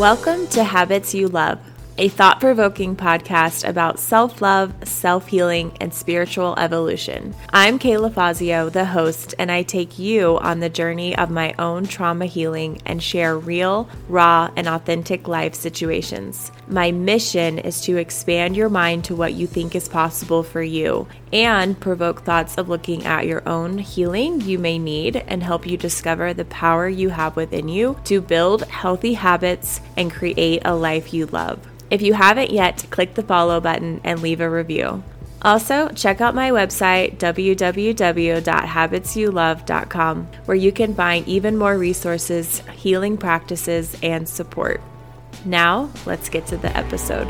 Welcome to Habits You Love, a thought provoking podcast about self love, self healing, and spiritual evolution. I'm Kayla Fassio, the host, and I take you on the journey of my own trauma healing and share real, raw, and authentic life situations. My mission is to expand your mind to what you think is possible for you and provoke thoughts of looking at your own healing you may need and help you discover the power you have within you to build healthy habits and create a life you love. If you haven't yet, click the follow button and leave a review. Also, check out my website, www.habitsyouLove.com, where you can find even more resources, healing practices, and support. Now, let's get to the episode.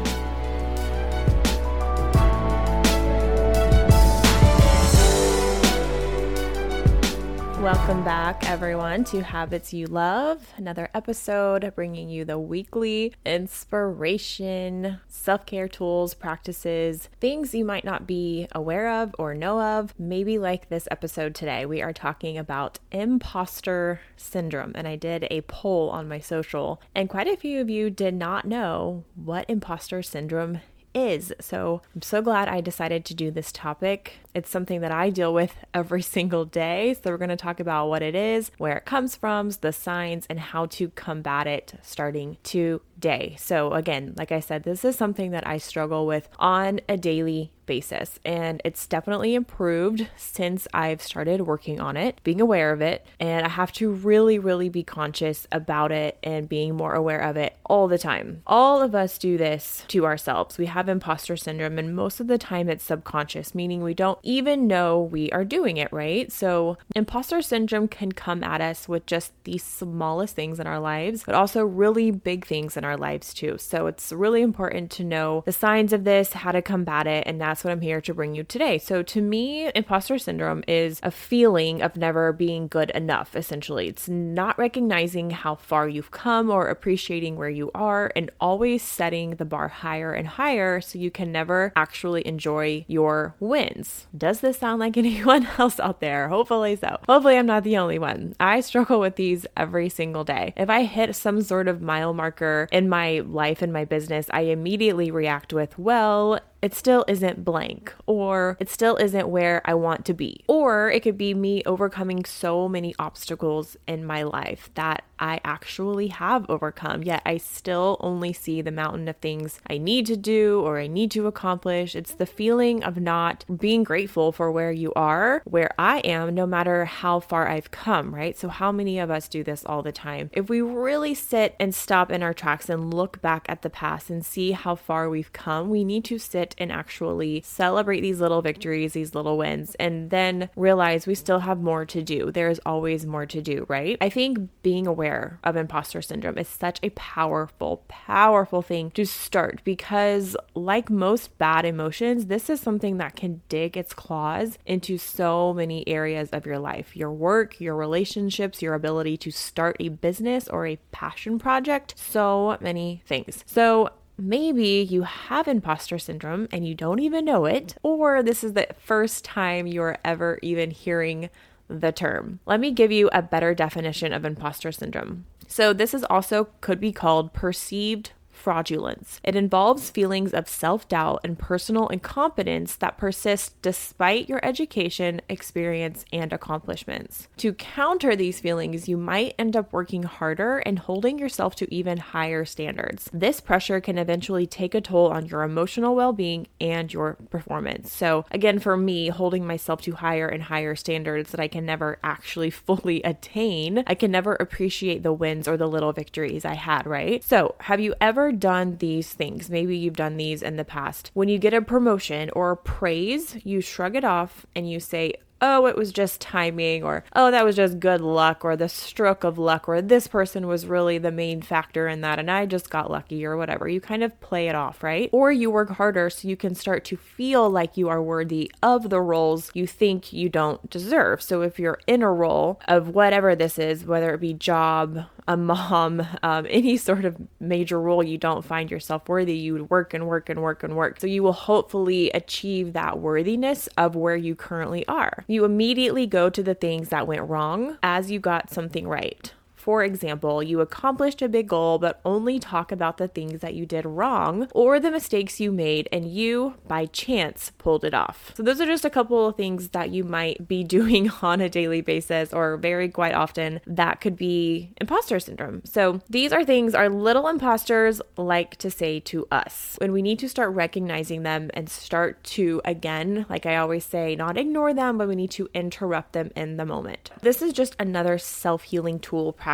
Welcome back, everyone, to Habits You Love. Another episode bringing you the weekly inspiration, self care tools, practices, things you might not be aware of or know of. Maybe like this episode today, we are talking about imposter syndrome. And I did a poll on my social, and quite a few of you did not know what imposter syndrome is. So I'm so glad I decided to do this topic. It's something that I deal with every single day. So we're going to talk about what it is, where it comes from, the signs, and how to combat it starting today. So again, like I said, this is something that I struggle with on a daily basis. And it's definitely improved since I've started working on it, being aware of it. And I have to really, really be conscious about it and being more aware of it all the time. All of us do this to ourselves. We have imposter syndrome, and most of the time it's subconscious, meaning we don't even know we are doing it, right? So, imposter syndrome can come at us with just the smallest things in our lives, but also really big things in our lives too. So, it's really important to know the signs of this, how to combat it, and that's what I'm here to bring you today. So, to me, imposter syndrome is a feeling of never being good enough, essentially. It's not recognizing how far you've come or appreciating where you are and always setting the bar higher and higher so you can never actually enjoy your wins. Does this sound like anyone else out there? Hopefully so. Hopefully, I'm not the only one. I struggle with these every single day. If I hit some sort of mile marker in my life and my business, I immediately react with, well, it still isn't blank, or it still isn't where I want to be. Or it could be me overcoming so many obstacles in my life that I actually have overcome, yet I still only see the mountain of things I need to do or I need to accomplish. It's the feeling of not being grateful for where you are, where I am, no matter how far I've come, right? So, how many of us do this all the time? If we really sit and stop in our tracks and look back at the past and see how far we've come, we need to sit and actually celebrate these little victories, these little wins, and then realize we still have more to do. There is always more to do, right? I think being aware of imposter syndrome is such a powerful, powerful thing to start because, like most bad emotions, this is something that can dig its claws into so many areas of your life your work, your relationships, your ability to start a business or a passion project, so many things. So, Maybe you have imposter syndrome and you don't even know it, or this is the first time you're ever even hearing the term. Let me give you a better definition of imposter syndrome. So, this is also could be called perceived fraudulence. It involves feelings of self doubt and personal incompetence that persist despite your education, experience, and accomplishments. To counter these feelings, you might end up working harder and holding yourself to even higher standards. This pressure can eventually take a toll on your emotional well being and your performance. So, again, for me, holding myself to higher and higher standards that I can never actually fully attain, I can never appreciate the wins or the little victories I had, right? So, have you ever done these things? Maybe you've done these in the past. When you get a promotion or praise, you shrug it off and you say, oh, it was just timing, or oh, that was just good luck, or the stroke of luck, or this person was really the main factor in that, and I just got lucky, or whatever. You kind of play it off, right? Or you work harder so you can start to feel like you are worthy of the roles you think you don't deserve. So if you're in a role of whatever this is, whether it be job, a mom, um, any sort of major role you don't find yourself worthy, you would work and work and work and work. So you will hopefully achieve that worthiness of where you currently are. You immediately go to the things that went wrong as you got something right. For example, you accomplished a big goal, but only talk about the things that you did wrong or the mistakes you made and you, by chance, pulled it off. So, those are just a couple of things that you might be doing on a daily basis or very quite often that could be imposter syndrome. So, these are things our little imposters like to say to us. When we need to start recognizing them and start to, again, like I always say, not ignore them, but we need to interrupt them in the moment. This is just another self healing tool practice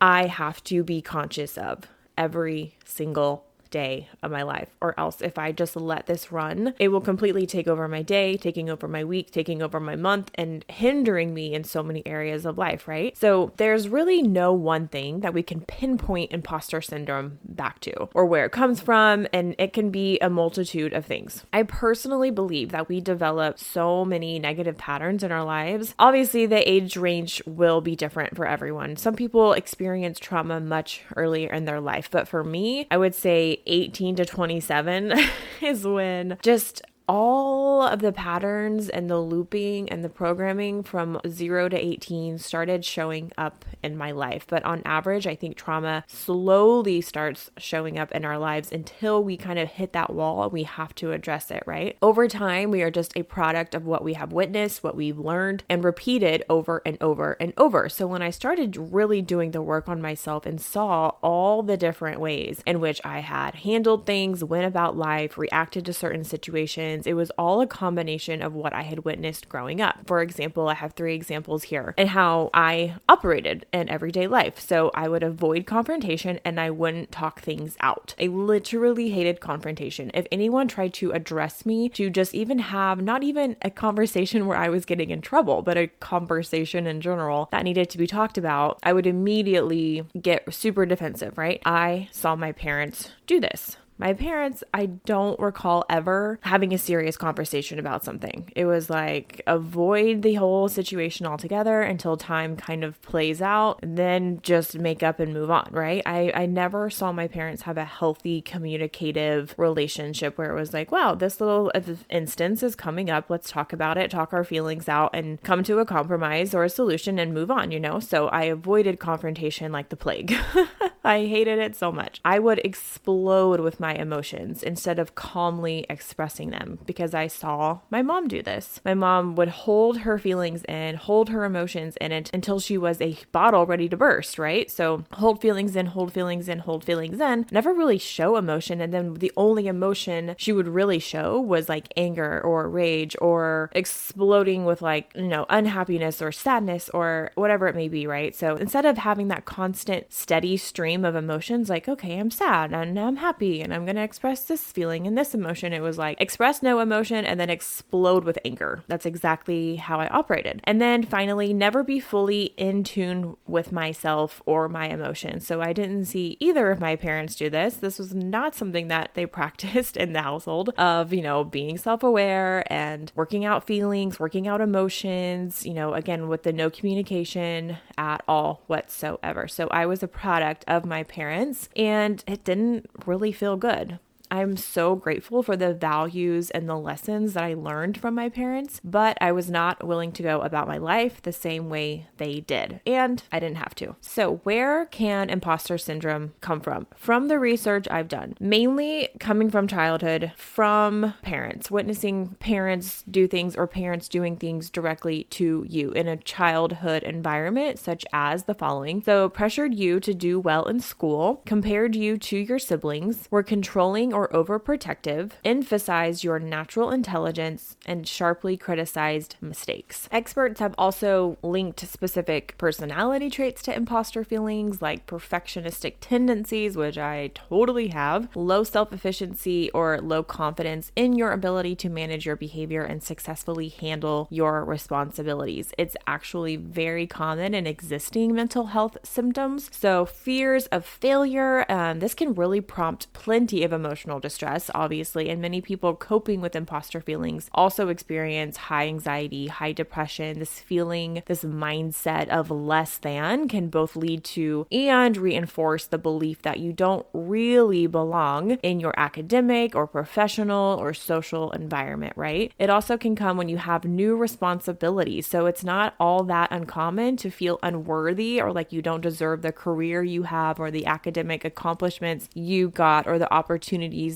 I have to be conscious of every single day of my life, or else if I just let this run, it will completely take over my day, taking over my week, taking over my month, and hindering me in so many areas of life, right? So there's really no one thing that we can pinpoint imposter syndrome back to or where it comes from, and it can be a multitude of things. I personally believe that we develop so many negative patterns in our lives. Obviously, the age range will be different for everyone. Some people experience trauma much earlier in their life, but for me, I would say 18 to 27 is when just all of the patterns and the looping and the programming from 0 to 18 started showing up in my life. But on average, I think trauma slowly starts showing up in our lives until we kind of hit that wall and we have to address it, right? Over time, we are just a product of what we have witnessed, what we've learned, and repeated over and over and over. So when I started really doing the work on myself and saw all the different ways in which I had handled things, went about life, reacted to certain situations, it was all a combination of what I had witnessed growing up. For example, I have three examples here and how I operated in everyday life. So I would avoid confrontation and I wouldn't talk things out. I literally hated confrontation. If anyone tried to address me, to just even have not even a conversation where I was getting in trouble, but a conversation in general that needed to be talked about, I would immediately get super defensive, right? I saw my parents do this. My parents, I don't recall ever having a serious conversation about something. It was like avoid the whole situation altogether until time kind of plays out, then just make up and move on, right? I, I never saw my parents have a healthy communicative relationship where it was like, wow, this little instance is coming up. Let's talk about it, talk our feelings out, and come to a compromise or a solution and move on, you know? So I avoided confrontation like the plague. I hated it so much. I would explode with my emotions instead of calmly expressing them because I saw my mom do this. My mom would hold her feelings in, hold her emotions in it until she was a bottle ready to burst, right? So hold feelings in, hold feelings in, hold feelings in, never really show emotion. And then the only emotion she would really show was like anger or rage or exploding with like, you know, unhappiness or sadness or whatever it may be, right? So instead of having that constant, steady stream of emotions like, okay, I'm sad and I'm happy and I'm going to express this feeling and this emotion. It was like express no emotion and then explode with anger. That's exactly how I operated. And then finally, never be fully in tune with myself or my emotions. So I didn't see either of my parents do this. This was not something that they practiced in the household of, you know, being self aware and working out feelings, working out emotions, you know, again, with the no communication at all whatsoever. So I was a product of my parents, and it didn't really feel good good. I'm so grateful for the values and the lessons that I learned from my parents, but I was not willing to go about my life the same way they did, and I didn't have to. So, where can imposter syndrome come from? From the research I've done, mainly coming from childhood, from parents, witnessing parents do things or parents doing things directly to you in a childhood environment, such as the following. So, pressured you to do well in school, compared you to your siblings, were controlling or overprotective, emphasized your natural intelligence, and sharply criticized mistakes. Experts have also linked specific personality traits to imposter feelings like perfectionistic tendencies, which I totally have, low self efficiency, or low confidence in your ability to manage your behavior and successfully handle your responsibilities. It's actually very common in existing mental health symptoms. So, fears of failure, um, this can really prompt plenty of emotional distress, obviously, and many people coping with imposter feelings also experience high anxiety, high depression. This feeling, this mindset of less than can both lead to and reinforce the belief that you don't really belong in your academic or professional or social environment, right? It also can come when you have new responsibilities. So it's not all that uncommon to feel unworthy or like you don't deserve the career you have or the academic accomplishments you got or the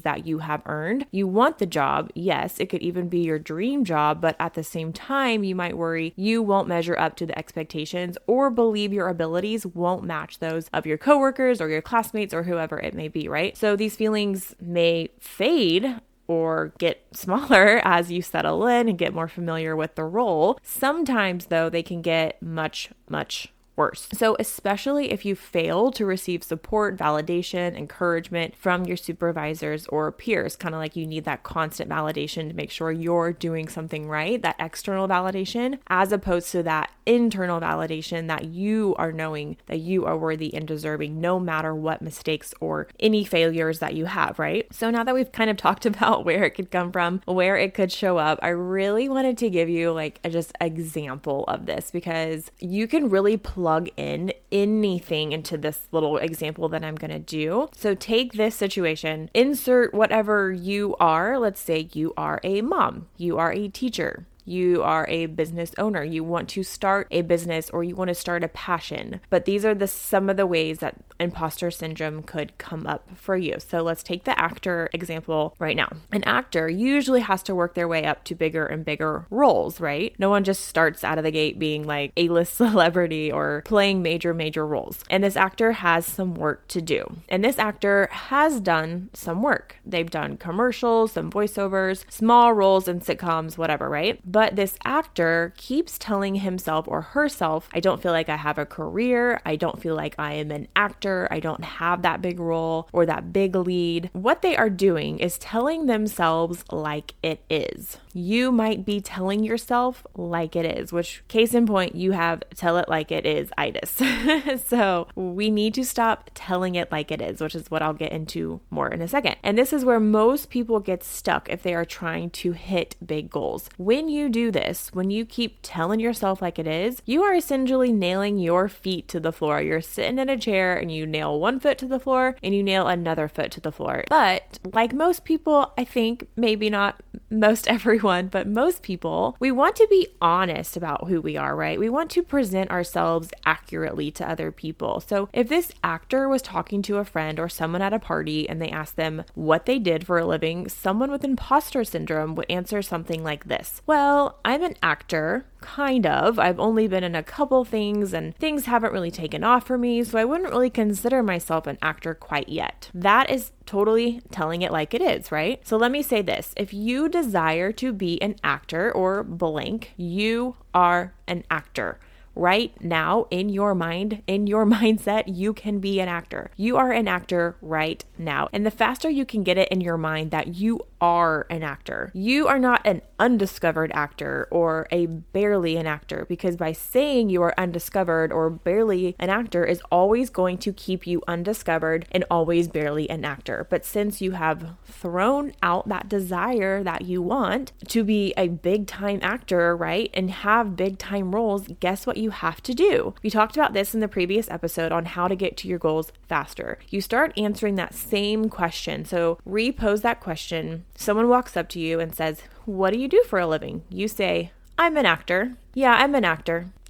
that you have earned. You want the job, yes, it could even be your dream job, but at the same time, you might worry you won't measure up to the expectations or believe your abilities won't match those of your coworkers or your classmates or whoever it may be, right? So these feelings may fade or get smaller as you settle in and get more familiar with the role. Sometimes, though, they can get much, much worse. So, especially if you fail to receive support, validation, encouragement from your supervisors or peers, kind of like you need that constant validation to make sure you're doing something right, that external validation, as opposed to that internal validation that you are knowing that you are worthy and deserving no matter what mistakes or any failures that you have, right? So, now that we've kind of talked about where it could come from, where it could show up, I really wanted to give you like a just example of this because you can really plug plug in anything into this little example that I'm going to do. So take this situation, insert whatever you are. Let's say you are a mom, you are a teacher, you are a business owner, you want to start a business or you want to start a passion. But these are the some of the ways that imposter syndrome could come up for you. So let's take the actor example right now. An actor usually has to work their way up to bigger and bigger roles, right? No one just starts out of the gate being like a list celebrity or playing major, major roles. And this actor has some work to do. And this actor has done some work. They've done commercials, some voiceovers, small roles in sitcoms, whatever, right? But this actor keeps telling himself or herself, I don't feel like I have a career. I don't feel like I am an actor I don't have that big role or that big lead. What they are doing is telling themselves like it is. You might be telling yourself like it is, which case in point, you have tell it like it is itis. so we need to stop telling it like it is, which is what I'll get into more in a second. And this is where most people get stuck if they are trying to hit big goals. When you do this, when you keep telling yourself like it is, you are essentially nailing your feet to the floor. You're sitting in a chair and you nail one foot to the floor and you nail another foot to the floor. But like most people, I think maybe not most everyone, but most people, we want to be honest about who we are, right? We want to present ourselves accurately to other people. So if this actor was talking to a friend or someone at a party and they asked them what they did for a living, someone with imposter syndrome would answer something like this Well, I'm an actor kind of. I've only been in a couple things and things haven't really taken off for me, so I wouldn't really consider myself an actor quite yet. That is totally telling it like it is, right? So let me say this if you desire to be an actor or blank, you are an actor right now in your mind, in your mindset, you can be an actor. You are an actor right now. And the faster you can get it in your mind that you are an actor, you are not an undiscovered actor or a barely an actor, because by saying you are undiscovered or barely an actor is always going to keep you undiscovered and always barely an actor. But since you have thrown out that desire that you want to be a big time actor, right, and have big time roles, guess what you have to do? We talked about this in the previous episode on how to get to your goals faster. You start answering that same question. So repose that question. Someone walks up to you and says, What do you do for a living? You say, I'm an actor. Yeah, I'm an actor.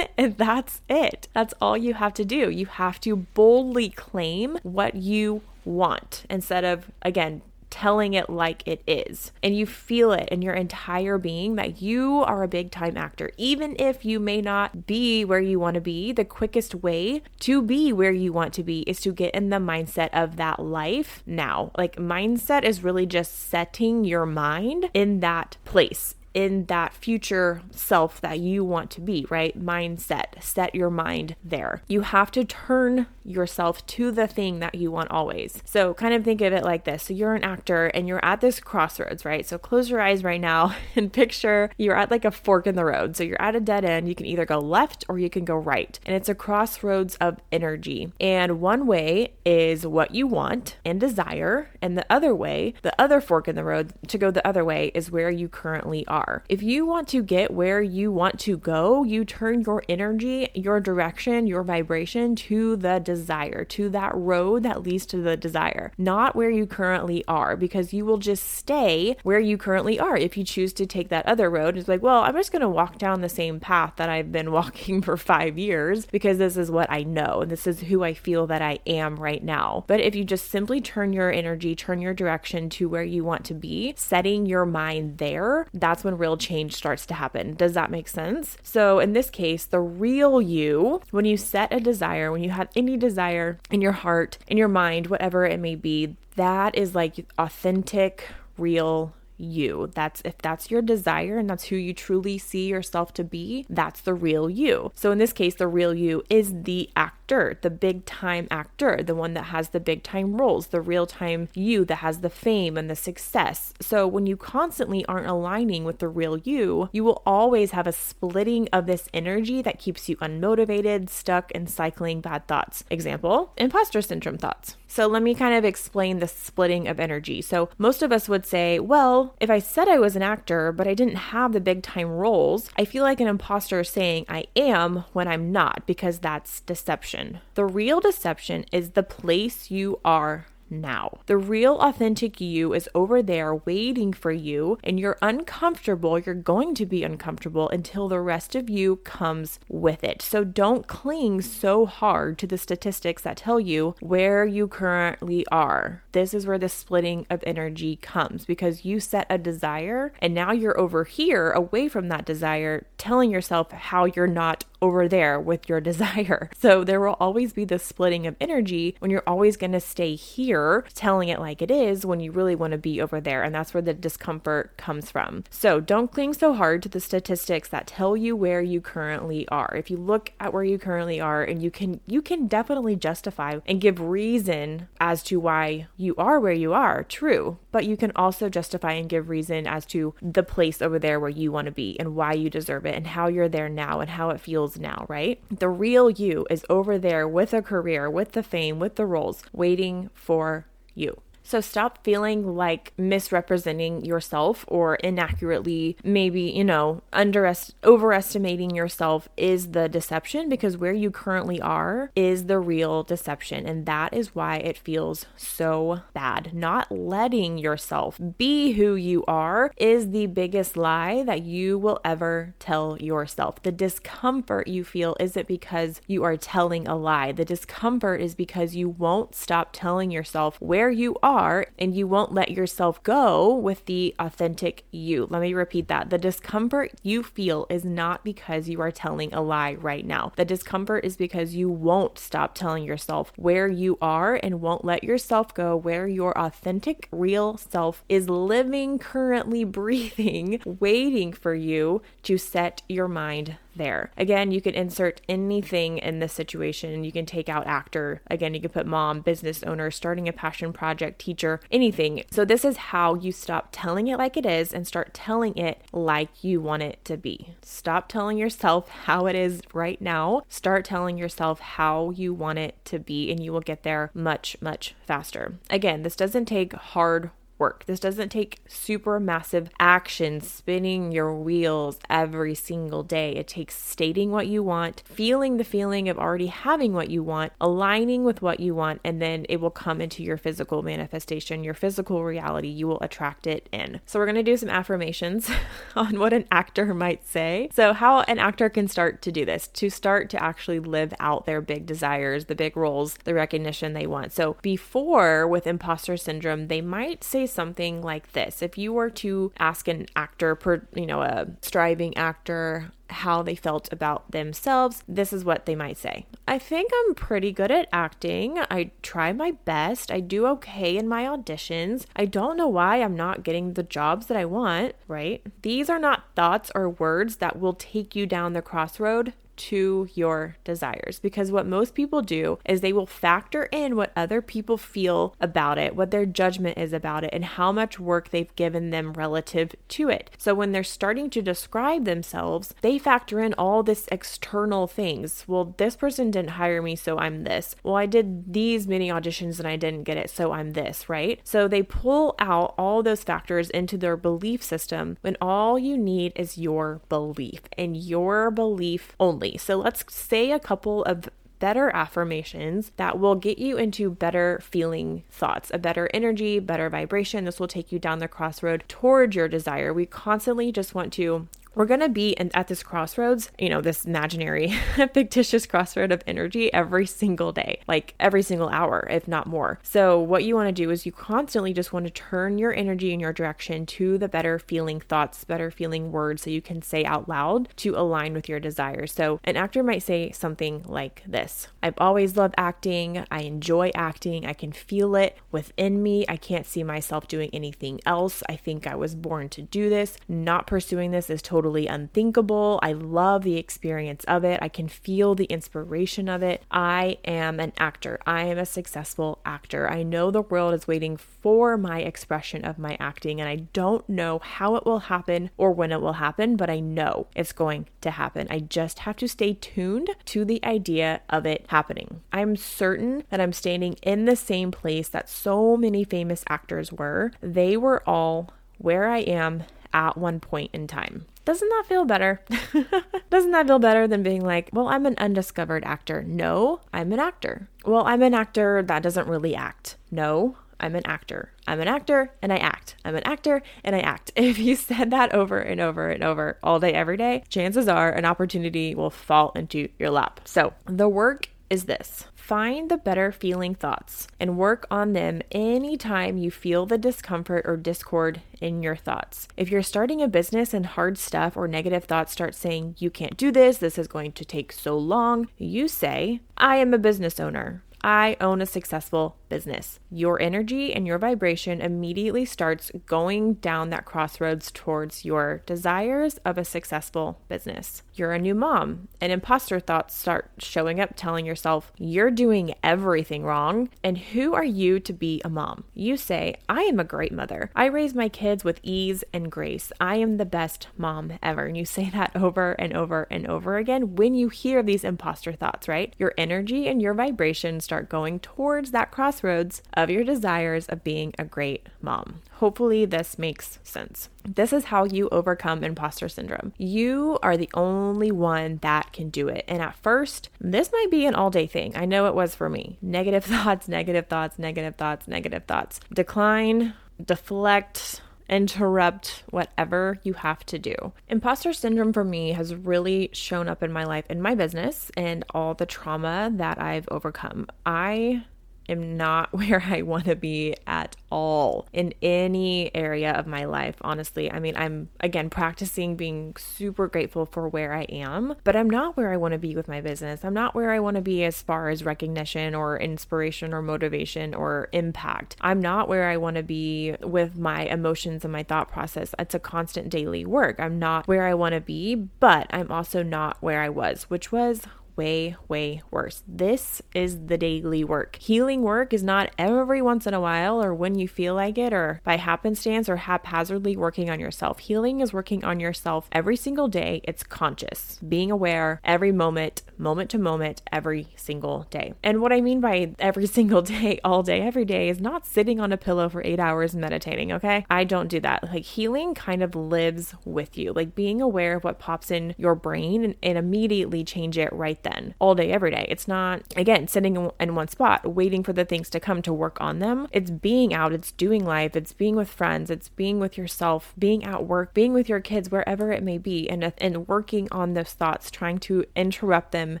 and that's it. That's all you have to do. You have to boldly claim what you want instead of, again, telling it like it is. And you feel it in your entire being that you are a big time actor. Even if you may not be where you want to be, the quickest way to be where you want to be is to get in the mindset of that life now. Like, mindset is really just setting your mind in that place in that future self that you want to be, right? Mindset, set your mind there. You have to turn yourself to the thing that you want always. So, kind of think of it like this. So, you're an actor and you're at this crossroads, right? So, close your eyes right now and picture you're at like a fork in the road. So, you're at a dead end. You can either go left or you can go right. And it's a crossroads of energy. And one way is what you want and desire. And the other way, the other fork in the road to go the other way, is where you currently are. If you want to get where you want to go, you turn your energy, your direction, your vibration to the desire to that road that leads to the desire, not where you currently are, because you will just stay where you currently are. If you choose to take that other road, it's like, well, I'm just going to walk down the same path that I've been walking for five years because this is what I know and this is who I feel that I am right now. But if you just simply turn your energy, turn your direction to where you want to be, setting your mind there, that's when real change starts to happen. Does that make sense? So, in this case, the real you, when you set a desire, when you have any desire, in your heart, in your mind, whatever it may be, that is like authentic, real you. That's if that's your desire and that's who you truly see yourself to be, that's the real you. So in this case, the real you is the actor, the big time actor, the one that has the big time roles, the real time you that has the fame and the success. So when you constantly aren't aligning with the real you, you will always have a splitting of this energy that keeps you unmotivated, stuck, and cycling bad thoughts. Example, imposter syndrome thoughts. So let me kind of explain the splitting of energy. So most of us would say, well, if I said I was an actor, but I didn't have the big time roles, I feel like an imposter saying I am when I'm not because that's deception. The real deception is the place you are now. The real authentic you is over there waiting for you, and you're uncomfortable. You're going to be uncomfortable until the rest of you comes with it. So don't cling so hard to the statistics that tell you where you currently are. This is where the splitting of energy comes because you set a desire, and now you're over here away from that desire, telling yourself how you're not over there with your desire. So there will always be this splitting of energy when you're always going to stay here telling it like it is when you really want to be over there. And that's where the discomfort comes from. So don't cling so hard to the statistics that tell you where you currently are. If you look at where you currently are and you can you can definitely justify and give reason as to why you are where you are, true. But you can also justify and give reason as to the place over there where you want to be and why you deserve it and how you're there now and how it feels now, right? The real you is over there with a career, with the fame, with the roles, waiting for you. So stop feeling like misrepresenting yourself or inaccurately, maybe, you know, underest- overestimating yourself is the deception because where you currently are is the real deception. And that is why it feels so bad. Not letting yourself be who you are is the biggest lie that you will ever tell yourself. The discomfort you feel isn't because you are telling a lie, the discomfort is because you won't stop telling yourself where you are are and you won't let yourself go with the authentic you. Let me repeat that. The discomfort you feel is not because you are telling a lie right now. The discomfort is because you won't stop telling yourself where you are and won't let yourself go where your authentic, real self is living, currently breathing, waiting for you to set your mind there. Again, you can insert anything in this situation. You can take out actor. Again, you can put mom, business owner, starting a passion project, teacher, anything. So, this is how you stop telling it like it is and start telling it like you want it to be. Stop telling yourself how it is right now. Start telling yourself how you want it to be, and you will get there much, much faster. Again, this doesn't take hard work. This doesn't take super massive action, spinning your wheels every single day. It takes stating what you want, feeling the feeling of already having what you want, aligning with what you want, and then it will come into your physical manifestation, your physical reality. You will attract it in. So, we're going to do some affirmations on what an actor might say. So, how an actor can start to do this, to start to actually live out their big desires, the big roles, the recognition they want. So, before with imposter syndrome, they might say something like this. If you were to ask an actor, per, you know, a striving actor, how they felt about themselves, this is what they might say. I think I'm pretty good at acting. I try my best. I do okay in my auditions. I don't know why I'm not getting the jobs that I want, right? These are not thoughts or words that will take you down the crossroad to your desires. Because what most people do is they will factor in what other people feel about it, what their judgment is about it, and how much work they've given them relative to it. So when they're starting to describe themselves, they factor in all this external things. Well, this person didn't hire me, so I'm this. Well, I did these many auditions and I didn't get it, so I'm this, right? So they pull out all those factors into their belief system when all you need is your belief and your belief only. So let's say a couple of better affirmations that will get you into better feeling thoughts, a better energy, better vibration. This will take you down the crossroad towards your desire. We constantly just want to we're going to be in, at this crossroads, you know, this imaginary, fictitious crossroad of energy every single day, like every single hour, if not more. So, what you want to do is you constantly just want to turn your energy in your direction to the better feeling thoughts, better feeling words that you can say out loud to align with your desires. So, an actor might say something like this I've always loved acting. I enjoy acting. I can feel it within me. I can't see myself doing anything else. I think I was born to do this. Not pursuing this is totally totally unthinkable. I love the experience of it. I can feel the inspiration of it. I am an actor. I am a successful actor. I know the world is waiting for my expression of my acting, and I don't know how it will happen or when it will happen, but I know it's going to happen. I just have to stay tuned to the idea of it happening. I'm certain that I'm standing in the same place that so many famous actors were. They were all where I am at one point in time. Doesn't that feel better? Doesn't that feel better than being like, well, I'm an undiscovered actor? No, I'm an actor. Well, I'm an actor that doesn't really act. No, I'm an actor. I'm an actor and I act. I'm an actor and I act. If you said that over and over and over all day, every day, chances are an opportunity will fall into your lap. So the work is this Find the better feeling thoughts and work on them anytime you feel the discomfort or discord in your thoughts. If you're starting a business and hard stuff or negative thoughts start saying, you can't do this, this is going to take so long, you say, I am a business owner. I own a successful business. Your energy and your vibration immediately starts going down that crossroads towards your desires of a successful business. You're a new mom, and imposter thoughts start showing up, telling yourself you're doing everything wrong. And who are you to be a mom? You say, I am a great mother. I raise my kids with ease and grace. I am the best mom ever. And you say that over and over and over again when you hear these imposter thoughts, right? Your energy and your vibration start going towards that crossroads crossroads of your desires of being a great mom. Hopefully, this makes sense. This is how you overcome imposter syndrome. You are the only one that can do it. And at first, this might be an all day thing. I know it was for me. Negative thoughts, negative thoughts, negative thoughts, negative thoughts. Decline, deflect, interrupt whatever you have to do. Imposter syndrome for me has really shown up in my life, in my business, and all the trauma that I've overcome. I am not where I want to be at all in any area of my life, honestly. I mean, I'm again practicing being super grateful for where I am, but I'm not where I want to be with my business. I'm not where I want to be as far as recognition or inspiration or motivation or impact. I'm not where I want to be with my emotions and my thought process. It's a constant daily work. I'm not where I want to be, but I'm also not where I was, which was way, way worse. This is the daily work. Healing work is not every once in a while or when you feel like it or by happenstance or haphazardly working on yourself. Healing is working on yourself every single day. It's conscious, being aware every moment, moment to moment, every single day. And what I mean by every single day, all day, every day is not sitting on a pillow for eight hours meditating, okay? I don't do that. Like healing kind of lives with you, like being aware of what pops in your brain and, and immediately change it right then all day, every day. It's not, again, sitting in one spot, waiting for the things to come to work on them. It's being out, it's doing life, it's being with friends, it's being with yourself, being at work, being with your kids, wherever it may be, and, and working on those thoughts, trying to interrupt them,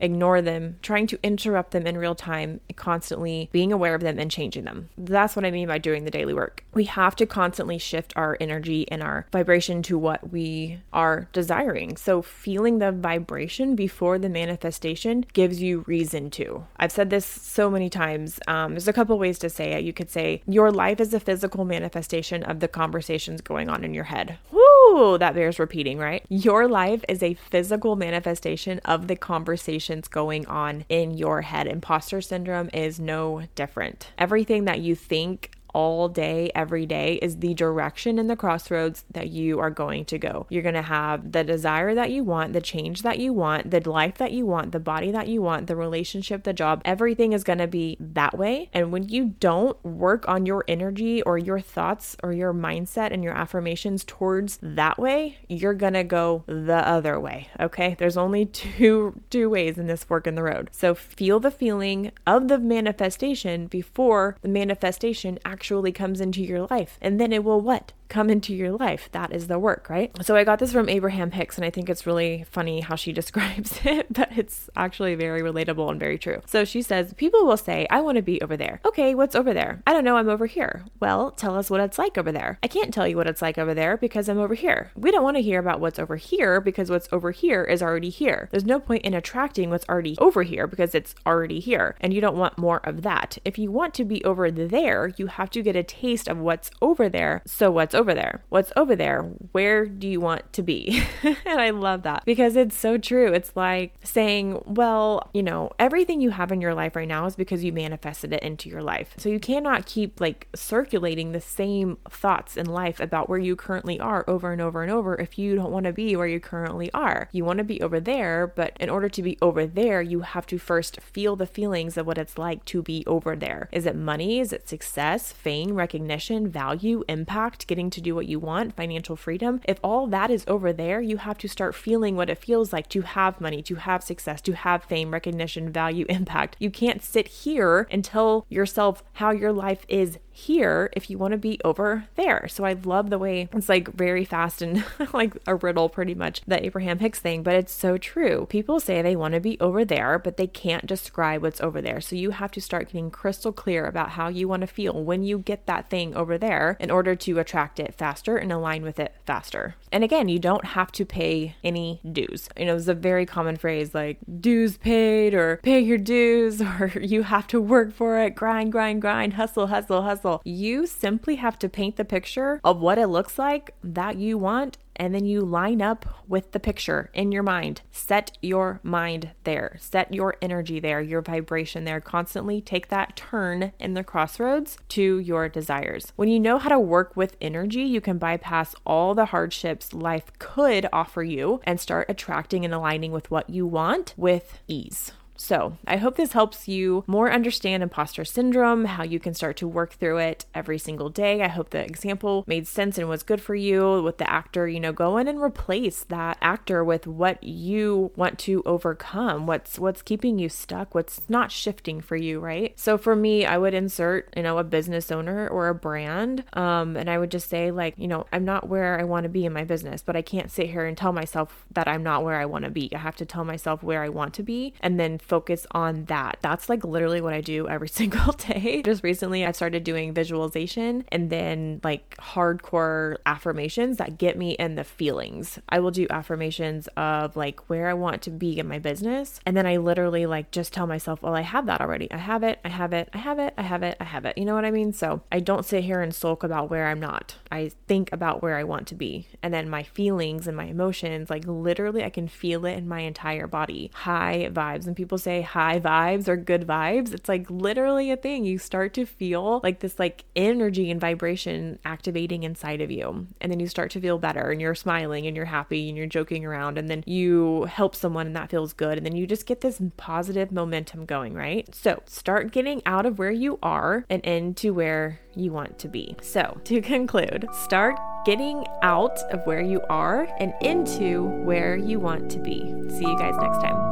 ignore them, trying to interrupt them in real time, constantly being aware of them and changing them. That's what I mean by doing the daily work. We have to constantly shift our energy and our vibration to what we are desiring. So, feeling the vibration before the manifestation gives you reason to. I've said this so many times. Um, there's a couple ways to say it. You could say, Your life is a physical manifestation of the conversations going on in your head. Woo, that bears repeating, right? Your life is a physical manifestation of the conversations going on in your head. Imposter syndrome is no different. Everything that you think all day, every day is the direction in the crossroads that you are going to go. You're going to have the desire that you want, the change that you want, the life that you want, the body that you want, the relationship, the job. Everything is going to be that way. And when you don't work on your energy or your thoughts or your mindset and your affirmations towards that way, you're going to go the other way. Okay? There's only two two ways in this fork in the road. So feel the feeling of the manifestation before the manifestation actually actually comes into your life. And then it will what? Come into your life. That is the work, right? So I got this from Abraham Hicks, and I think it's really funny how she describes it, but it's actually very relatable and very true. So she says, People will say, I want to be over there. Okay, what's over there? I don't know, I'm over here. Well, tell us what it's like over there. I can't tell you what it's like over there because I'm over here. We don't want to hear about what's over here because what's over here is already here. There's no point in attracting what's already over here because it's already here, and you don't want more of that. If you want to be over there, you have to get a taste of what's over there. So, what's over there? What's over there? Where do you want to be? and I love that because it's so true. It's like saying, well, you know, everything you have in your life right now is because you manifested it into your life. So you cannot keep like circulating the same thoughts in life about where you currently are over and over and over if you don't want to be where you currently are. You want to be over there, but in order to be over there, you have to first feel the feelings of what it's like to be over there. Is it money? Is it success, fame, recognition, value, impact, getting to do what you want, financial freedom, if all that is over there, you have to start feeling what it feels like to have money, to have success, to have fame, recognition, value, impact. You can't sit here and tell yourself how your life is here if you want to be over there. So I love the way it's like very fast and like a riddle, pretty much, the Abraham Hicks thing, but it's so true. People say they want to be over there, but they can't describe what's over there. So you have to start getting crystal clear about how you want to feel when you get that thing over there in order to attract it faster and align with it faster. And again, you don't have to pay any dues. You know, it's a very common phrase like dues paid or pay your dues or you have to work for it, grind, grind, grind, hustle, hustle, hustle you simply have to paint the picture of what it looks like that you want and then you line up with the picture in your mind. Set your mind there, set your energy there, your vibration there. Constantly take that turn in the crossroads to your desires. When you know how to work with energy, you can bypass all the hardships life could offer you and start attracting and aligning with what you want with ease. So, I hope this helps you more understand imposter syndrome, how you can start to work through it every single day. I hope the example made sense and was good for you with the actor. You know, go in and replace that actor with what you want to overcome. What's what's keeping you stuck? What's not shifting for you, right? So for me, I would insert, you know, a business owner or a brand, um, and I would just say like, you know, I'm not where I want to be in my business, but I can't sit here and tell myself that I'm not where I want to be. I have to tell myself where I want to be, and then focus on that. That's like literally what I do every single day. Just recently, I've started doing visualization and then like hardcore affirmations that get me in the feelings. I will do affirmations of like where I want to be in my business. And then I literally like just tell myself, well, I have that already. I have it. I have it. I have it. I have it. I have it. You know what I mean? So I don't sit here and sulk about where I'm not. I think about where I want to be. And then my feelings and my emotions, like literally, I can feel it in my entire body. High vibes. And people say high vibes or good vibes, it's like literally a thing. You start to feel like this like energy and vibration activating inside of you. And then you start to feel better and you're smiling and you're happy and you're joking around and then you help someone and that feels good. And then you just get this positive momentum going, right? So start getting out of where you are and into where you want to be. So to conclude, start getting out of where you are and into where you want to be. See you guys next time.